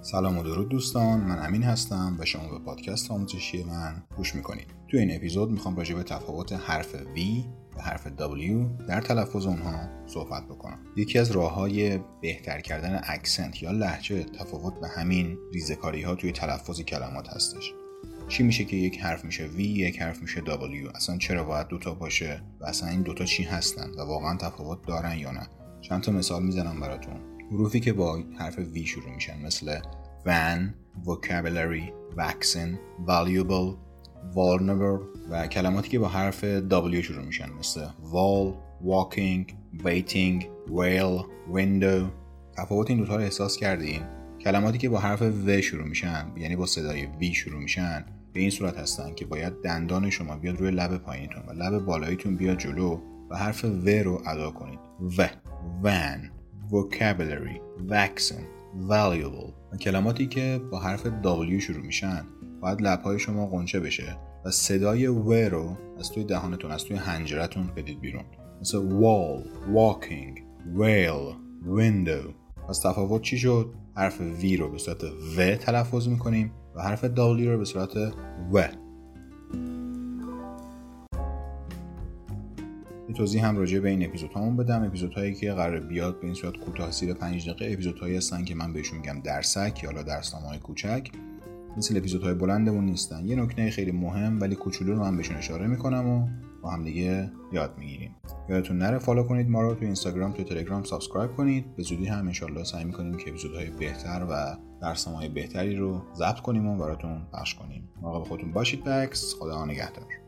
سلام و درود دوستان من امین هستم و شما به پادکست آموزشی من گوش می‌کنید. تو این اپیزود می‌خوام راجع به تفاوت حرف V و حرف W در تلفظ اونها صحبت بکنم. یکی از راه های بهتر کردن اکسنت یا لحجه تفاوت به همین ریزکاری ها توی تلفظ کلمات هستش. چی میشه که یک حرف میشه V یک حرف میشه W اصلا چرا باید دوتا باشه و اصلا این دوتا چی هستن و واقعا تفاوت دارن یا نه؟ چند تا مثال می‌زنم براتون. حروفی که با حرف V شروع میشن مثل van, vocabulary, vaccine, valuable, vulnerable و کلماتی که با حرف W شروع میشن مثل wall, walking, waiting, whale, window. تفاوت این دوتا رو احساس کردین. کلماتی که با حرف و شروع میشن یعنی با صدای V شروع میشن به این صورت هستن که باید دندان شما بیاد روی لب پایینتون و لب بالاییتون بیاد جلو و حرف و رو ادا کنید. و van. Vocabulary vaccine valuable. و کلماتی که با حرف W شروع میشن. باید لبهای شما قنچه بشه و صدای و رو از توی دهانتون از توی هنجرتون بدید بیرون. مثل wall, walking, whale, window. پس تفاوت چی شد؟ حرف V رو به صورت و تلفظ می‌کنیم و حرف W رو به صورت و یه توضیح هم راجع به این اپیزودهامون بدم. اپیزود هایی که قرار بیاد به این صورت کوتاه زیر 5 دقیقه. اپیزود هایی هستن که من بهشون میگم درسک یا درسنامه های کوچک. مثل اپیزود های بلندمون نیستن. یه نکته خیلی مهم ولی کوچولو رو من بهشون اشاره می‌کنم و با هم دیگه یاد می‌گیریم. یادتون نره follow کنید ما رو تو اینستاگرام تو تلگرام subscribe کنید. به زودی هم انشالله سعی می‌کنیم که اپیزودهای بهتر و درسنامه بهتری رو ضبط کنیم و براتون پخش کنیم. مراقب خودتون باشید بکس خدا نگهدار.